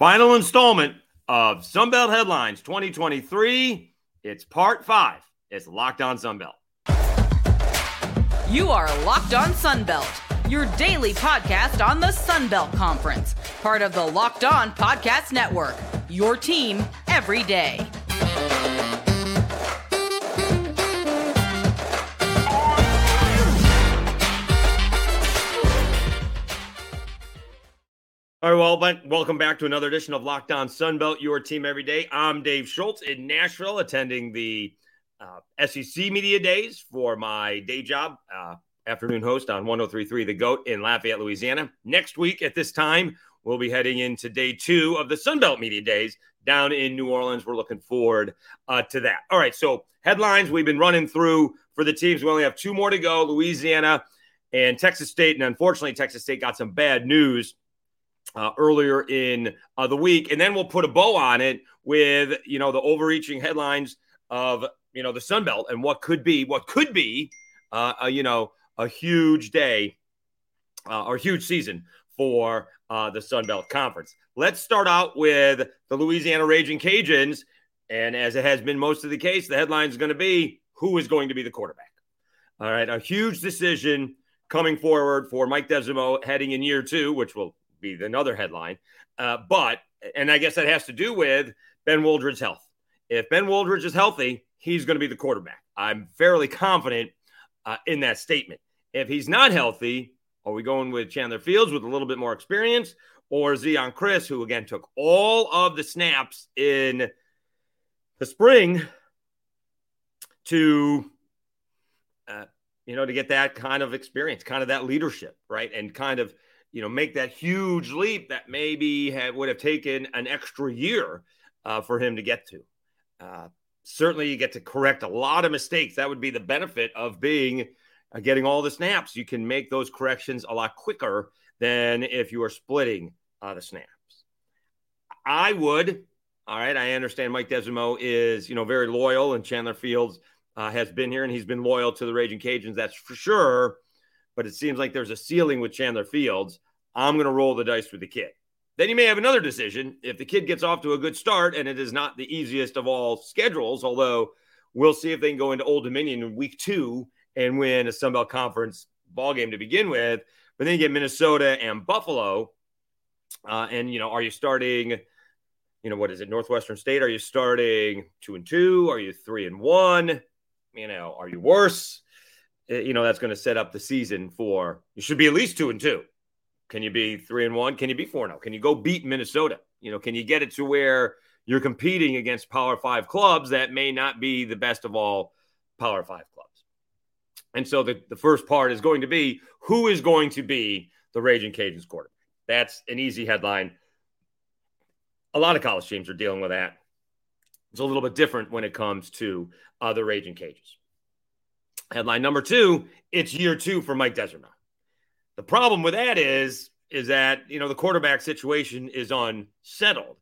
Final installment of Sunbelt Headlines 2023. It's part five. It's Locked On Sunbelt. You are Locked On Sunbelt, your daily podcast on the Sunbelt Conference, part of the Locked On Podcast Network. Your team every day. All right, well, but welcome back to another edition of Locked On Sunbelt, your team every day. I'm Dave Schultz in Nashville, attending the uh, SEC Media Days for my day job, uh, afternoon host on 1033 The GOAT in Lafayette, Louisiana. Next week at this time, we'll be heading into day two of the Sunbelt Media Days down in New Orleans. We're looking forward uh, to that. All right, so headlines we've been running through for the teams. We only have two more to go Louisiana and Texas State. And unfortunately, Texas State got some bad news uh, earlier in uh, the week, and then we'll put a bow on it with you know the overreaching headlines of you know the Sun Belt and what could be what could be uh, a, you know a huge day uh, or huge season for uh, the Sun Belt Conference. Let's start out with the Louisiana Raging Cajuns, and as it has been most of the case, the headline is going to be who is going to be the quarterback. All right, a huge decision coming forward for Mike Desormeaux heading in year two, which will be another headline. Uh, but, and I guess that has to do with Ben Wooldridge's health. If Ben Wooldridge is healthy, he's going to be the quarterback. I'm fairly confident uh, in that statement. If he's not healthy, are we going with Chandler Fields with a little bit more experience or Zeon Chriss, who again took all of the snaps in the spring to, uh, you know, to get that kind of experience, kind of that leadership, right? And kind of you know, make that huge leap that maybe have, would have taken an extra year uh, for him to get to. Uh, certainly, you get to correct a lot of mistakes. That would be the benefit of being uh, getting all the snaps. You can make those corrections a lot quicker than if you are splitting uh, the snaps. I would. All right, I understand Mike Desormeaux is you know very loyal, and Chandler Fields uh, has been here, and he's been loyal to the Raging Cajuns. That's for sure but it seems like there's a ceiling with Chandler Fields. I'm going to roll the dice with the kid. Then you may have another decision if the kid gets off to a good start and it is not the easiest of all schedules, although we'll see if they can go into Old Dominion in week two and win a Sun Belt Conference ball game to begin with. But then you get Minnesota and Buffalo. Uh, and, you know, are you starting, you know, what is it, Northwestern State? Are you starting two and two? Are you three and one? You know, are you worse? Eh, you know that's going to set up the season for you should be at least two and two. Can you be three and one? Can you be four and zero? Can you go beat Minnesota? You know, can you get it to where you're competing against Power Five clubs that may not be the best of all Power Five clubs? And so the, the first part is going to be who is going to be the Raging Cajuns quarterback? That's an easy headline. A lot of college teams are dealing with that. It's a little bit different when it comes to uh, the Raging Cajuns. Headline number two, it's year two for Mike Desormeaux. The problem with that is, is that, you know, the quarterback situation is unsettled.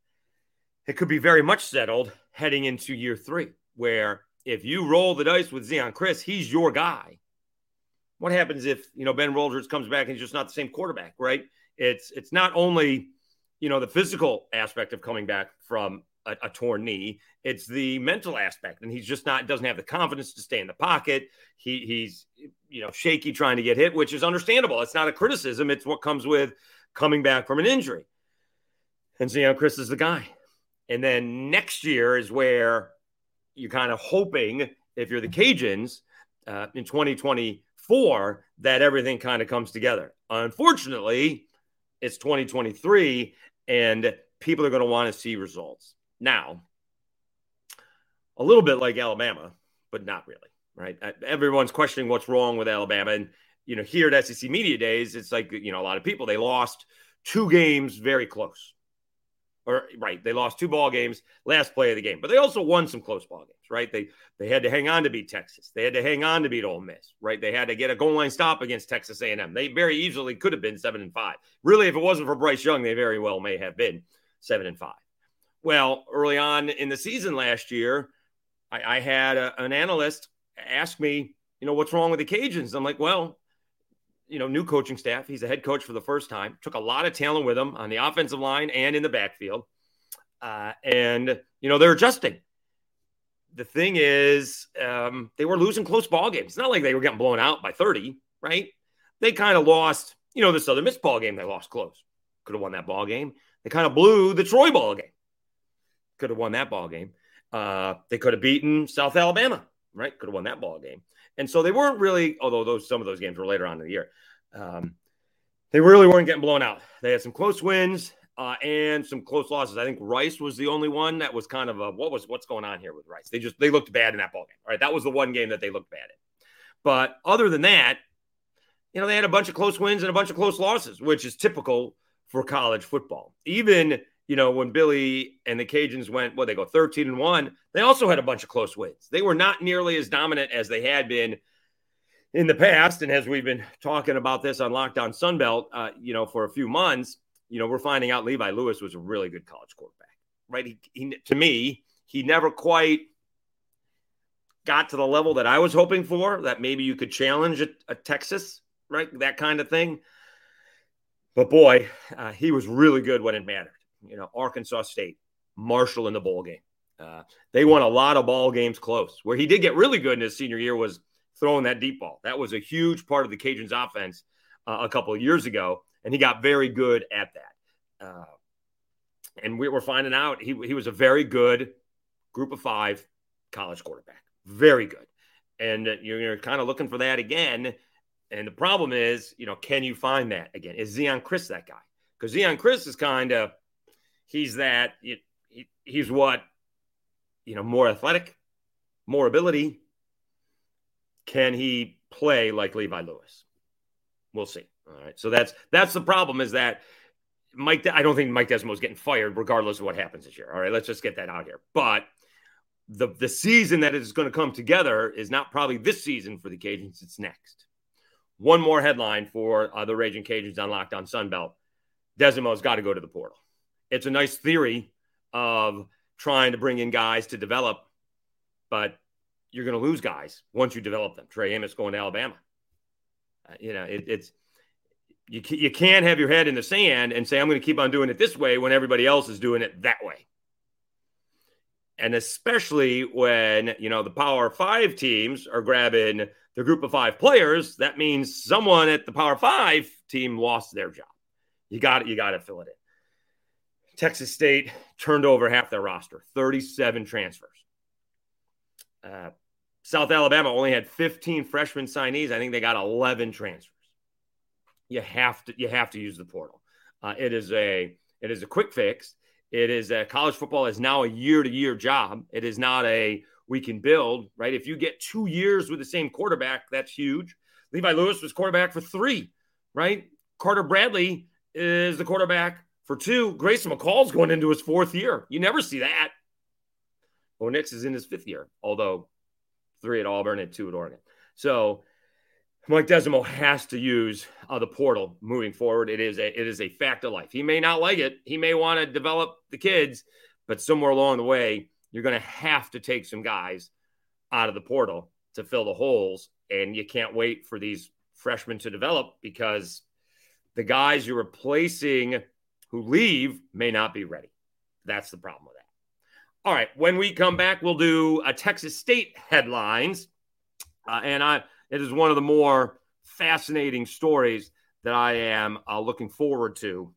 It could be very much settled heading into year three, where if you roll the dice with Zeon Chriss, he's your guy. What happens if, you know, Ben Wooldridge comes back and he's just not the same quarterback, right? It's it's not only, you know, the physical aspect of coming back from a, a, torn knee. It's the mental aspect, and he's just not doesn't have the confidence to stay in the pocket. He he's you know shaky trying to get hit, which is understandable. It's not a criticism. It's what comes with coming back from an injury. And so, you know, Chriss is the guy. And then next year is where you're kind of hoping, if you're the Cajuns uh, in 2024, that everything kind of comes together. Unfortunately, it's 2023, and people are going to want to see results. Now, a little bit like Alabama, but not really, right? Uh, everyone's questioning what's wrong with Alabama. And, you know, here at SEC Media Days, it's like, you know, a lot of people, they lost two games very close. Or, right, they lost two ball games last play of the game, but they also won some close ball games, right? They they had to hang on to beat Texas. They had to hang on to beat Ole Miss, right? They had to get a goal line stop against Texas A&M. They very easily could have been seven and five. Really, if it wasn't for Bryce Young, they very well may have been seven and five. Well, early on in the season last year, I, I had a, an analyst ask me, you know, what's wrong with the Cajuns? I'm like, well, you know, new coaching staff. He's a head coach for the first time. Took a lot of talent with him on the offensive line and in the backfield. Uh, and you know, they're adjusting. The thing is, um, they were losing close ball games. It's not like they were getting blown out by 30, right? They kind of lost, you know, the Southern Miss ball game, they lost close. Could have won that ball game. They kind of blew the Troy ball game. Could have won that ball game. Uh, they could have beaten South Alabama, right? Could have won that ball game. And so they weren't really, although those some of those games were later on in the year, um, they really weren't getting blown out. They had some close wins uh, and some close losses. I think Rice was the only one that was kind of a what was what's going on here with Rice. They just they looked bad in that ball game. All right, that was the one game that they looked bad in. But other than that, you know, they had a bunch of close wins and a bunch of close losses, which is typical for college football. Even you know, when Billy and the Cajuns went, well, they go 13 and 1, they also had a bunch of close wins. They were not nearly as dominant as they had been in the past. And as we've been talking about this on Locked On Sunbelt, uh, you know, for a few months, you know, we're finding out Levi Lewis was a really good college quarterback, right? He, he to me, he never quite got to the level that I was hoping for, that maybe you could challenge a, a Texas, right? That kind of thing. But boy, uh, he was really good when it mattered you know, Arkansas State, Marshall in the bowl game. Uh, they won a lot of ball games close. Where he did get really good in his senior year was throwing that deep ball. That was a huge part of the Cajuns' offense uh, a couple of years ago, and he got very good at that. Uh, and we were finding out he, he was a very good group of five college quarterback. Very good. And you're, you're kind of looking for that again. And the problem is, you know, can you find that again? Is Zeon Chriss that guy? Because Zeon Chriss is kind of he's that he, he's what you know more athletic more ability. Can he play like levi lewis? We'll see. All right. So that's that's the problem is that mike i don't think mike Desormeaux is getting fired regardless of what happens this year. All right. Let's just get that out here. But the the season that is going to come together is not probably this season for the cajuns. It's next. One more headline for uh, the raging cajuns on locked on sunbelt desormeaux's got to go to the portal it's a nice theory of trying to bring in guys to develop, but you're going to lose guys once you develop them. Trey Amos going to Alabama. Uh, you know, it, it's you, you can't have your head in the sand and say, I'm going to keep on doing it this way when everybody else is doing it that way. And especially when, you know, the Power Five teams are grabbing the group of five players, that means someone at the Power Five team lost their job. You got it. You got to fill it in. Texas State turned over half their roster, 37 transfers. Uh, South Alabama only had 15 freshman signees. I think they got 11 transfers. You have to you have to use the portal. Uh, it is a it is a quick fix. It is a college football is now a year to year job. It is not a we can build right. If you get two years with the same quarterback, that's huge. Levi Lewis was quarterback for three, right? Carter Bradley is the quarterback for two, Grayson McCall's going into his fourth year. You never see that. Bo Nix is in his fifth year, although three at Auburn and two at Oregon. So Mike Desormeaux has to use uh, the portal moving forward. It is a it is a fact of life. He may not like it. He may want to develop the kids, but somewhere along the way, you're going to have to take some guys out of the portal to fill the holes, and you can't wait for these freshmen to develop because the guys you're replacing who leave may not be ready. That's the problem with that. All right, when we come back, we'll do a Texas State headlines, uh, and I it is one of the more fascinating stories that I am uh, looking forward to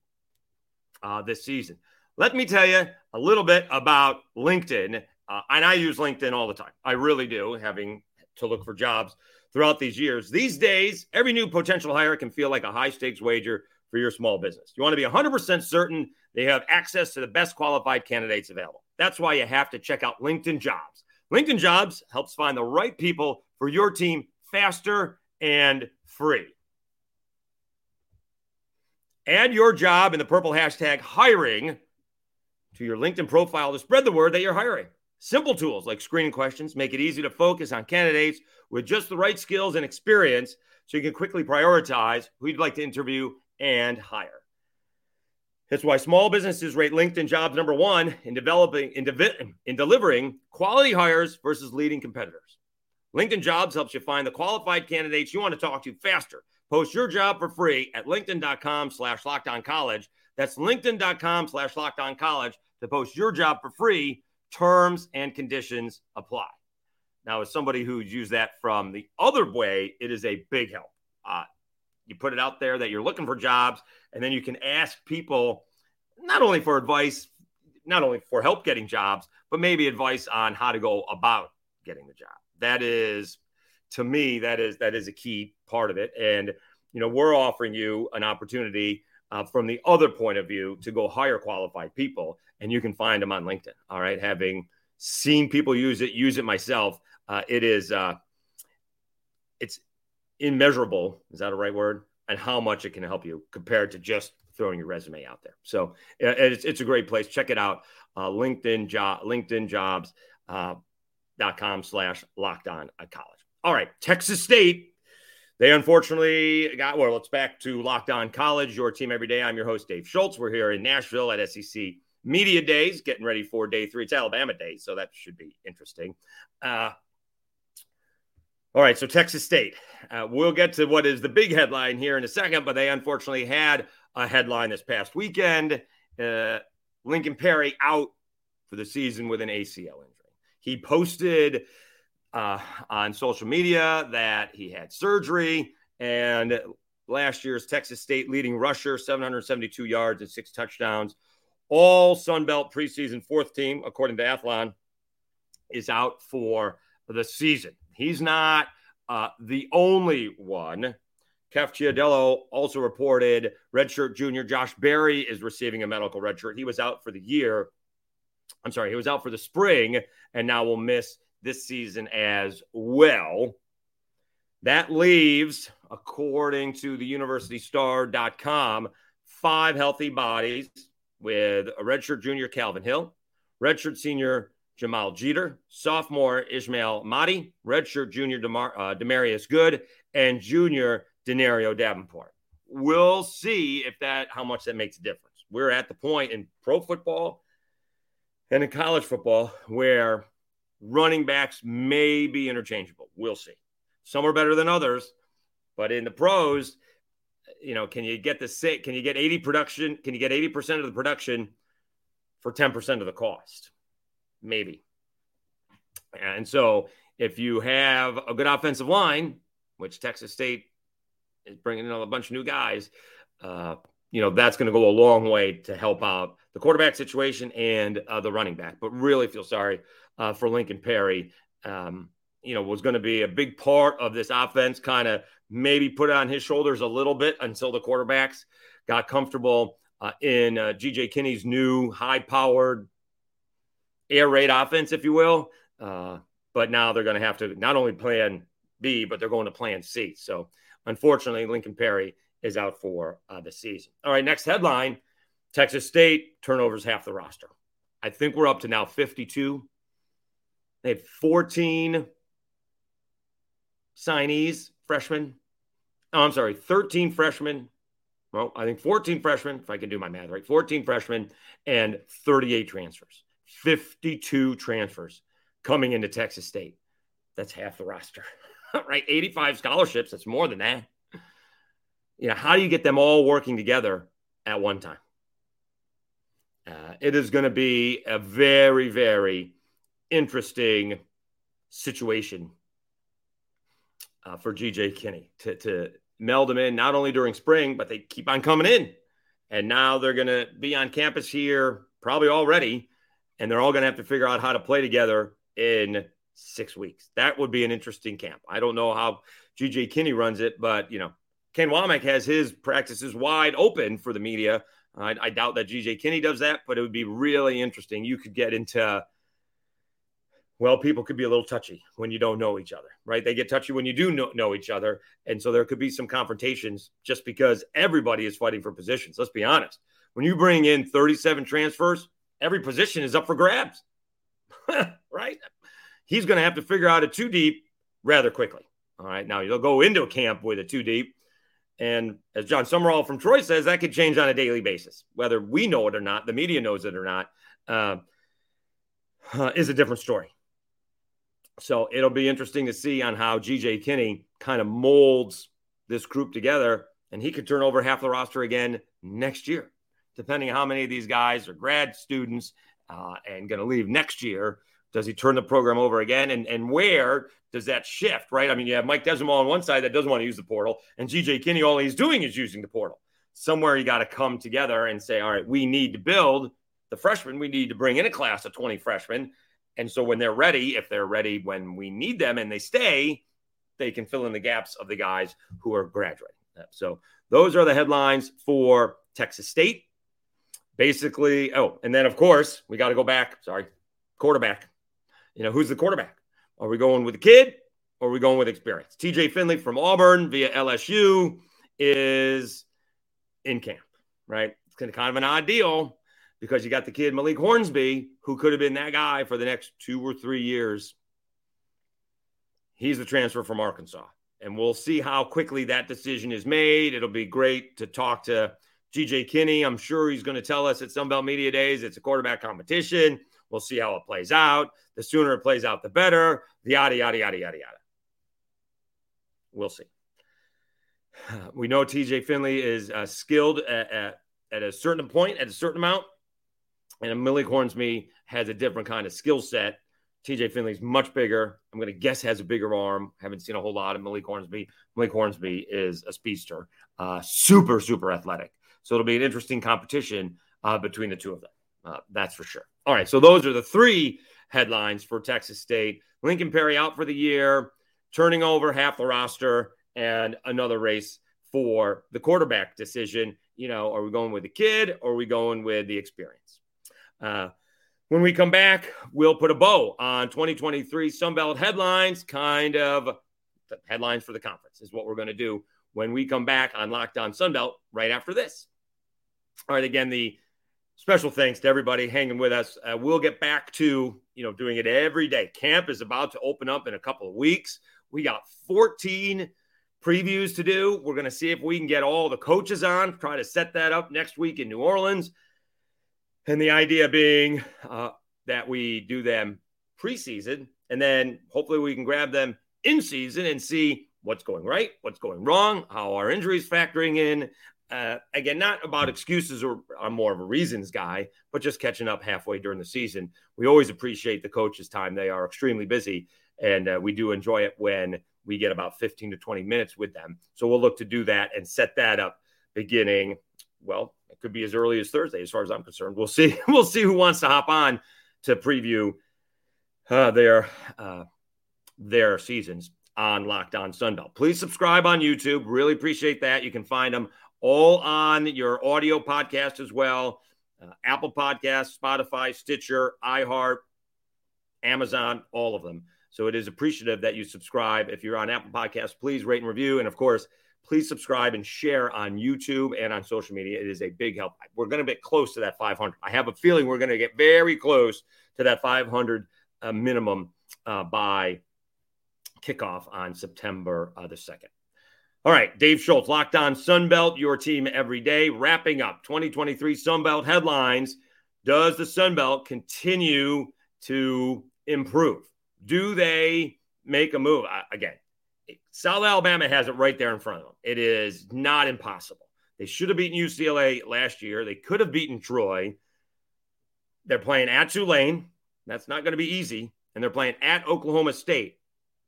uh, this season. Let me tell you a little bit about LinkedIn, uh, and I use LinkedIn all the time. I really do, having to look for jobs throughout these years. These days, every new potential hire can feel like a high stakes wager for your small business. You want to be 100% certain they have access to the best qualified candidates available. That's why you have to check out LinkedIn Jobs. LinkedIn Jobs helps find the right people for your team faster and free. Add your job in the purple hashtag hiring to your LinkedIn profile to spread the word that you're hiring. Simple tools like screening questions make it easy to focus on candidates with just the right skills and experience so you can quickly prioritize who you'd like to interview and higher. That's why small businesses rate LinkedIn jobs number one in developing in, de- in delivering quality hires versus leading competitors. LinkedIn Jobs helps you find the qualified candidates you want to talk to faster Post your job for free at linkedin.com slash locked on college. That's linkedin.com slash locked on college to post your job for free. Terms and conditions apply. Now, as somebody who's used that from the other way, it is a big help. Uh, you put it out there that you're looking for jobs, and then you can ask people not only for advice, not only for help getting jobs, but maybe advice on how to go about getting the job. That is, to me, that is that is a key part of it. And you know, we're offering you an opportunity uh, from the other point of view to go hire qualified people, and you can find them on LinkedIn. All right, having seen people use it, use it myself, uh, it is uh, it's immeasurable. Is that a right word? And how much it can help you compared to just throwing your resume out there. So it's, it's a great place. Check it out. Uh, LinkedIn job, LinkedIn jobs. Uh, dot com slash locked on college. All right, Texas State. They unfortunately got well. Let's back to Locked On College, your team every day. I'm your host, Dave Schultz. We're here in Nashville at SEC Media Days, getting ready for day three. It's Alabama Day, so that should be interesting. Uh, all right, so Texas State. Uh, we'll get to what is the big headline here in a second, but they unfortunately had a headline this past weekend. Uh, Lincoln Pare out for the season with an ACL injury. He posted uh, on social media that he had surgery and last year's Texas State leading rusher, 772 yards and six touchdowns. All Sun Belt preseason fourth team, according to Athlon, is out for the season. He's not uh, the only one. Keff Ciardello also reported redshirt junior Josh Berry is receiving a medical redshirt. He was out for the year. I'm sorry, he was out for the spring and now will miss this season as well. That leaves, according to the universitystar.com, five healthy bodies with a redshirt junior Calvin Hill, redshirt senior Jamal Jeter, sophomore Ismail Mahdi, redshirt junior Demar- uh, Demarius Good, and junior Denario Davenport. We'll see if that how much that makes a difference. We're at the point in pro football and in college football where running backs may be interchangeable. We'll see. Some are better than others, but in the pros, you know, can you get the sick? Can you get 80 production? Can you get 80% of the production for 10% of the cost? Maybe. And so if you have a good offensive line, which Texas State is bringing in a bunch of new guys, uh, you know, that's going to go a long way to help out the quarterback situation and uh, the running back. But really feel sorry uh, for Lincoln Pare. Um, you know, was going to be a big part of this offense, kind of maybe put on his shoulders a little bit until the quarterbacks got comfortable uh, in uh, GJ Kinne's new high powered air raid offense, if you will. Uh, but now they're going to have to not only plan B, but they're going to plan C. So unfortunately, Lincoln Pare is out for uh, the season. All right, next headline Texas State turnovers half the roster. I think we're up to now 52. They had 14 signees, freshmen. Oh, I'm sorry, 13 freshmen. Well, I think 14 freshmen, if I can do my math right, 14 freshmen and 38 transfers. 52 transfers coming into Texas State. That's half the roster, right? 85 scholarships. That's more than that you know, how do you get them all working together at one time? Uh, it is going to be a very, very interesting situation uh, for GJ Kinne to, to meld them in not only during spring, but they keep on coming in. And now they're going to be on campus here probably already, and they're all going to have to figure out how to play together in six weeks. That would be an interesting camp. I don't know how GJ Kinne runs it, but you know, Kane Wommack has his practices wide open for the media. I, I doubt that GJ Kinne does that, but it would be really interesting. You could get into, well, people could be a little touchy when you don't know each other, right? They get touchy when you do know, know each other. And so there could be some confrontations just because everybody is fighting for positions. Let's be honest. When you bring in 37 transfers, every position is up for grabs, right? He's going to have to figure out a two deep rather quickly. All right. Now you'll go into a camp with a two deep and as Jon Sumrall from Troy says, that could change on a daily basis. Whether we know it or not, the media knows it or not, uh, uh, is a different story. So it'll be interesting to see on how GJ Kinne kind of molds this group together, and he could turn over half the roster again next year, depending on how many of these guys are grad students uh, and going to leave next year. Does he turn the program over again? And, and where does that shift, right? I mean, you have Mike Desormeaux on one side that doesn't want to use the portal, and GJ Kinne, all he's doing is using the portal. Somewhere you got to come together and say, all right, we need to build the freshmen. We need to bring in a class of 20 freshmen. And so when they're ready, if they're ready when we need them and they stay, they can fill in the gaps of the guys who are graduating. So those are the headlines for Texas State. Basically, oh, and then of course, we got to go back. Sorry, quarterback. You know, who's the quarterback? Are we going with the kid or are we going with experience? TJ Finley from Auburn via LSU is in camp, right? It's kind of an odd deal because you got the kid Malik Hornsby, who could have been that guy for the next two or three years. He's the transfer from Arkansas. And we'll see how quickly that decision is made. It'll be great to talk to GJ Kinne. I'm sure he's going to tell us at Sunbelt Media Days it's a quarterback competition. We'll see how it plays out. The sooner it plays out, the better. The yada, yada, yada, yada, yada. We'll see. We know TJ Finley is uh, skilled at, at, at, a certain point, at a certain amount. And Malik Hornsby has a different kind of skill set. TJ Finley's much bigger. I'm going to guess has a bigger arm. Haven't seen a whole lot of Malik Hornsby. Malik Hornsby is a speedster, uh, super, super athletic. So it'll be an interesting competition uh, between the two of them. Uh, that's for sure. All right. So those are the three headlines for Texas State. Lincoln Pare out for the year, turning over half the roster, and another race for the quarterback decision. You know, are we going with the kid or are we going with the experience? Uh, when we come back, we'll put a bow on 2023 Sunbelt headlines, kind of headlines for the conference is what we're going to do when we come back on Locked On Sunbelt right after this. All right, again, the special thanks to everybody hanging with us. Uh, we'll get back to you know doing it every day. Camp is about to open up in a couple of weeks. We got 14 previews to do. We're going to see if we can get all the coaches on. Try to set that up next week in New Orleans. And the idea being uh, that we do them preseason and then hopefully we can grab them in season and see what's going right, what's going wrong, how our injuries factoring in. Uh, again, not about excuses or I'm more of a reasons guy, but just catching up halfway during the season. We always appreciate the coaches' time. They are extremely busy, and uh, we do enjoy it when we get about 15 to 20 minutes with them. So we'll look to do that and set that up beginning, well, it could be as early as Thursday, as far as I'm concerned. We'll see. We'll see who wants to hop on to preview uh, their uh, their seasons on Locked On Sunbelt. Please subscribe on YouTube. Really appreciate that. You can find them all on your audio podcast as well. Uh, Apple Podcasts, Spotify, Stitcher, iHeart, Amazon, all of them. So it is appreciative that you subscribe. If you're on Apple Podcasts, please rate and review. And of course, please subscribe and share on YouTube and on social media. It is a big help. We're going to get close to that 500. I have a feeling we're going to get very close to that 500 uh, minimum uh, by kickoff on September uh, the 2nd. All right, Dave Schultz, Locked On Sunbelt, your team every day. Wrapping up 2023 Sunbelt headlines. Does the Sunbelt continue to improve? Do they make a move? Again, South Alabama has it right there in front of them. It is not impossible. They should have beaten UCLA last year. They could have beaten Troy. They're playing at Tulane. That's not going to be easy. And they're playing at Oklahoma State.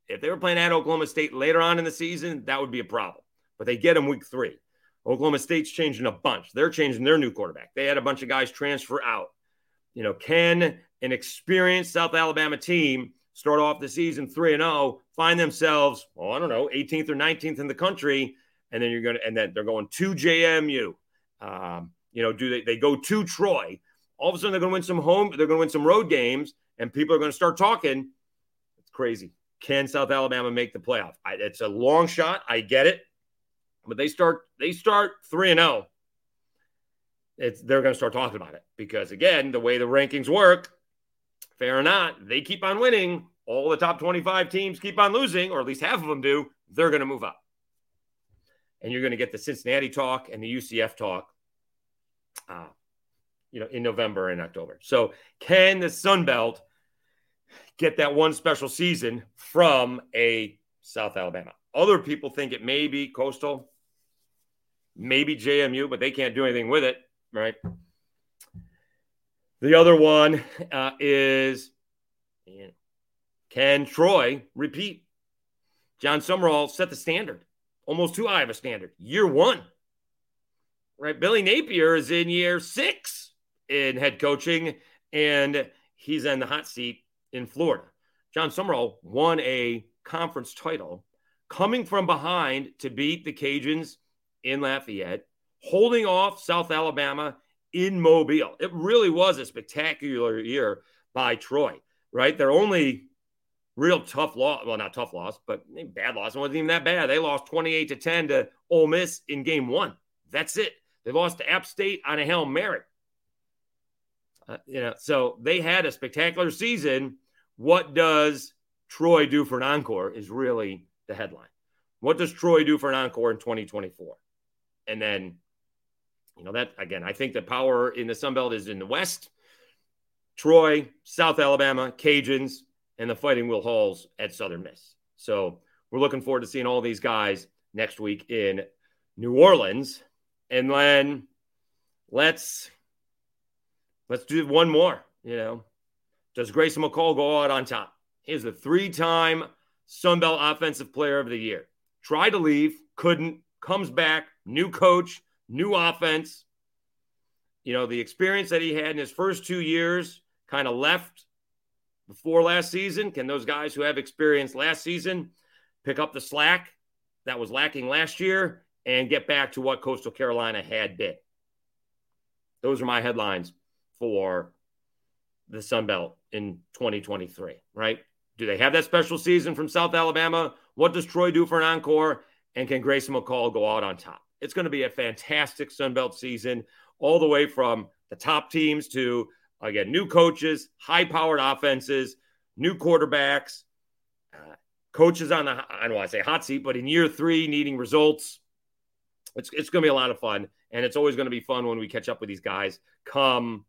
If they were playing at Oklahoma State later on in the season, that would be a problem. But they get them week three. Oklahoma State's changing a bunch. They're changing their new quarterback. They had a bunch of guys transfer out. You know, can an experienced South Alabama team start off the season 3 and 0, find themselves, well, I don't know, 18th or 19th in the country, and then you're going to, and then they're going to JMU. Um, you know, do they, they go to Troy? All of a sudden, they're going to win some home, they're going to win some road games, and people are going to start talking. It's crazy. Can South Alabama make the playoff? I, it's a long shot. I get it, but they start they start three and zero. Oh. It's they're going to start talking about it because again, the way the rankings work, fair or not, they keep on winning. All the top 25 teams keep on losing, or at least half of them do. They're going to move up. And you're going to get the Cincinnati talk and the UCF talk, uh, you know, in November and October. So, can the Sun Belt get that one special season from a South Alabama. Other people think it may be Coastal, maybe JMU, but they can't do anything with it, right? The other one uh, is can Troy repeat? Jon Sumrall set the standard, almost too high of a standard. Year one, right? Billy Napier is in year six in head coaching, and he's in the hot seat in Florida. Jon Sumrall won a conference title coming from behind to beat the Cajuns in Lafayette, holding off South Alabama in Mobile. It really was a spectacular year by Troy, right? Their only real tough loss, well, not tough loss, but bad loss. It wasn't even that bad. They lost 28 to 10 to Ole Miss in game one. That's it. They lost to App State on a Hail Mary. Uh, you know, so they had a spectacular season. What does Troy do for an encore is really the headline. What does Troy do for an encore in 2024? And then you know, that again, I think the power in the Sun Belt is in the West. Troy, South Alabama, Cajuns, and the Fighting Will Halls at Southern Miss. So we're looking forward to seeing all these guys next week in New Orleans. And then let's let's do one more. You know, does Grayson McCall go out on top? He's the three-time Sun Belt Offensive Player of the Year. Tried to leave, couldn't, comes back, new coach, new offense. You know, the experience that he had in his first two years kind of left before last season. Can those guys who have experience last season pick up the slack that was lacking last year and get back to what Coastal Carolina had been? Those are my headlines for the Sun Belt in 2023, right? Do they have that special season from South Alabama? What does Troy do for an encore? And can Grayson McCall go out on top? It's going to be a fantastic Sun Belt season, all the way from the top teams to, again, new coaches, high powered offenses, new quarterbacks, uh, coaches on the, I don't want to say hot seat, but in year three, needing results. It's, it's going to be a lot of fun. And it's always going to be fun when we catch up with these guys come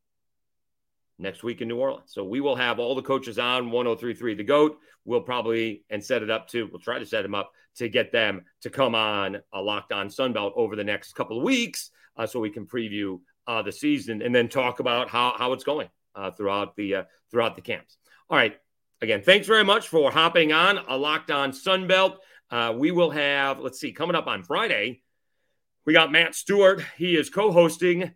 next week in New Orleans. So we will have all the coaches on 1033 The GOAT. We'll probably and set it up to, we'll try to set them up to get them to come on a locked on Sunbelt over the next couple of weeks uh, so we can preview uh, the season and then talk about how, how it's going uh, throughout the uh, throughout the camps. All right. Again, thanks very much for hopping on a locked on Sunbelt. Uh, we will have, let's see, coming up on Friday, we got Matt Stewart. He is co hosting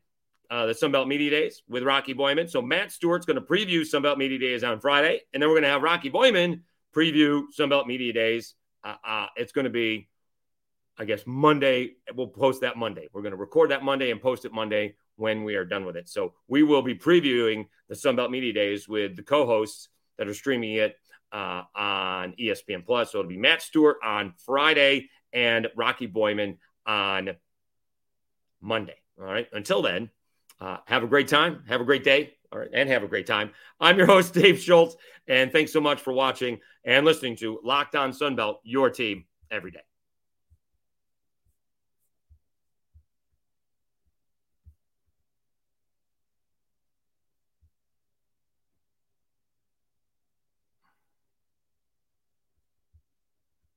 uh, the Sunbelt Media Days with Rocky Boiman. So Matt Stewart's going to preview Sunbelt Media Days on Friday, and then we're going to have Rocky Boiman preview Sunbelt Media Days. Uh, uh, it's going to be, I guess, Monday. We'll post that Monday. We're going to record that Monday and post it Monday when we are done with it. So we will be previewing the Sunbelt Media Days with the co-hosts that are streaming it uh, on ESPN Plus. So it'll be Matt Stewart on Friday and Rocky Boiman on Monday. All right. Until then, uh, have a great time. Have a great day. All right, and have a great time. I'm your host, Dave Schultz, and thanks so much for watching and listening to Locked On Sunbelt, your team every day.